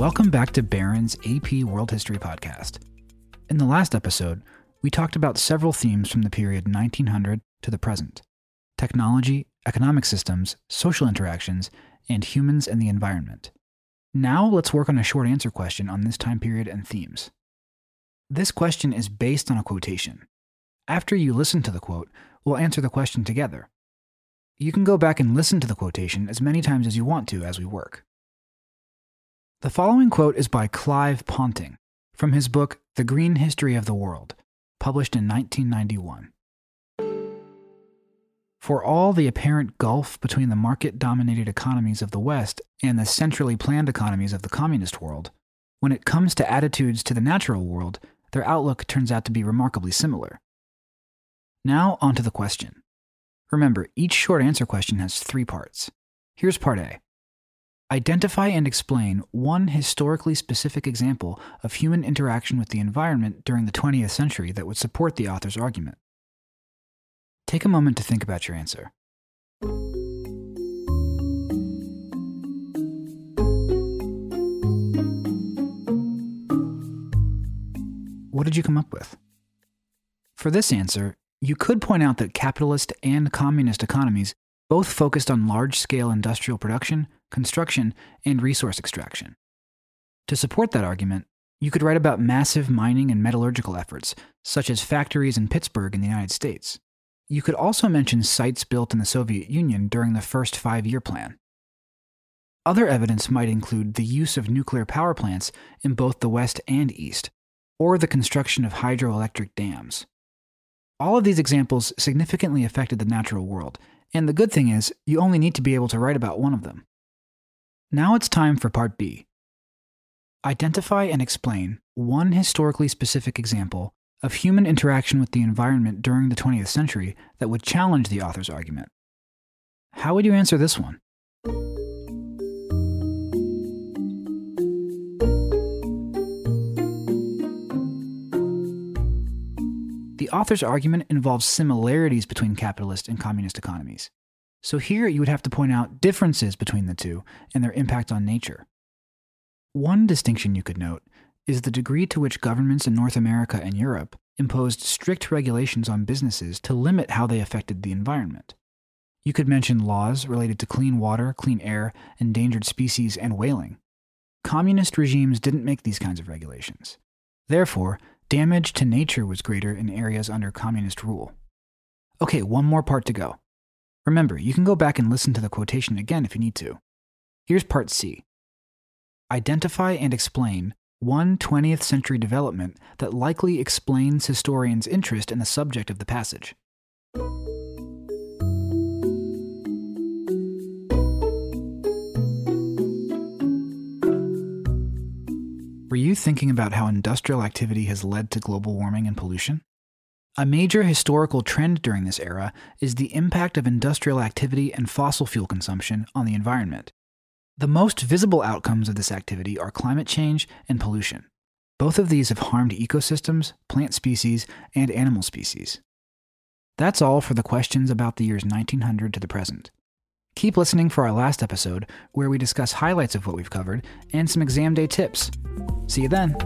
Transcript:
Welcome back to Barron's AP World History Podcast. In the last episode, we talked about several themes from the period 1900 to the present technology, economic systems, social interactions, and humans and the environment. Now let's work on a short answer question on this time period and themes. This question is based on a quotation. After you listen to the quote, we'll answer the question together. You can go back and listen to the quotation as many times as you want to as we work. The following quote is by Clive Ponting from his book The Green History of the World, published in 1991. For all the apparent gulf between the market dominated economies of the West and the centrally planned economies of the communist world, when it comes to attitudes to the natural world, their outlook turns out to be remarkably similar. Now, on to the question. Remember, each short answer question has three parts. Here's part A Identify and explain one historically specific example of human interaction with the environment during the 20th century that would support the author's argument. Take a moment to think about your answer. What did you come up with? For this answer, you could point out that capitalist and communist economies both focused on large scale industrial production, construction, and resource extraction. To support that argument, you could write about massive mining and metallurgical efforts, such as factories in Pittsburgh in the United States. You could also mention sites built in the Soviet Union during the first five year plan. Other evidence might include the use of nuclear power plants in both the West and East, or the construction of hydroelectric dams. All of these examples significantly affected the natural world, and the good thing is, you only need to be able to write about one of them. Now it's time for part B. Identify and explain one historically specific example of human interaction with the environment during the 20th century that would challenge the author's argument. How would you answer this one? The author's argument involves similarities between capitalist and communist economies. So here you would have to point out differences between the two and their impact on nature. One distinction you could note is the degree to which governments in North America and Europe imposed strict regulations on businesses to limit how they affected the environment. You could mention laws related to clean water, clean air, endangered species, and whaling. Communist regimes didn't make these kinds of regulations. Therefore, damage to nature was greater in areas under communist rule. Okay, one more part to go. Remember, you can go back and listen to the quotation again if you need to. Here's part C Identify and explain one 20th century development that likely explains historians' interest in the subject of the passage. Were you thinking about how industrial activity has led to global warming and pollution? A major historical trend during this era is the impact of industrial activity and fossil fuel consumption on the environment. The most visible outcomes of this activity are climate change and pollution. Both of these have harmed ecosystems, plant species, and animal species. That's all for the questions about the years 1900 to the present. Keep listening for our last episode, where we discuss highlights of what we've covered and some exam day tips. See you then.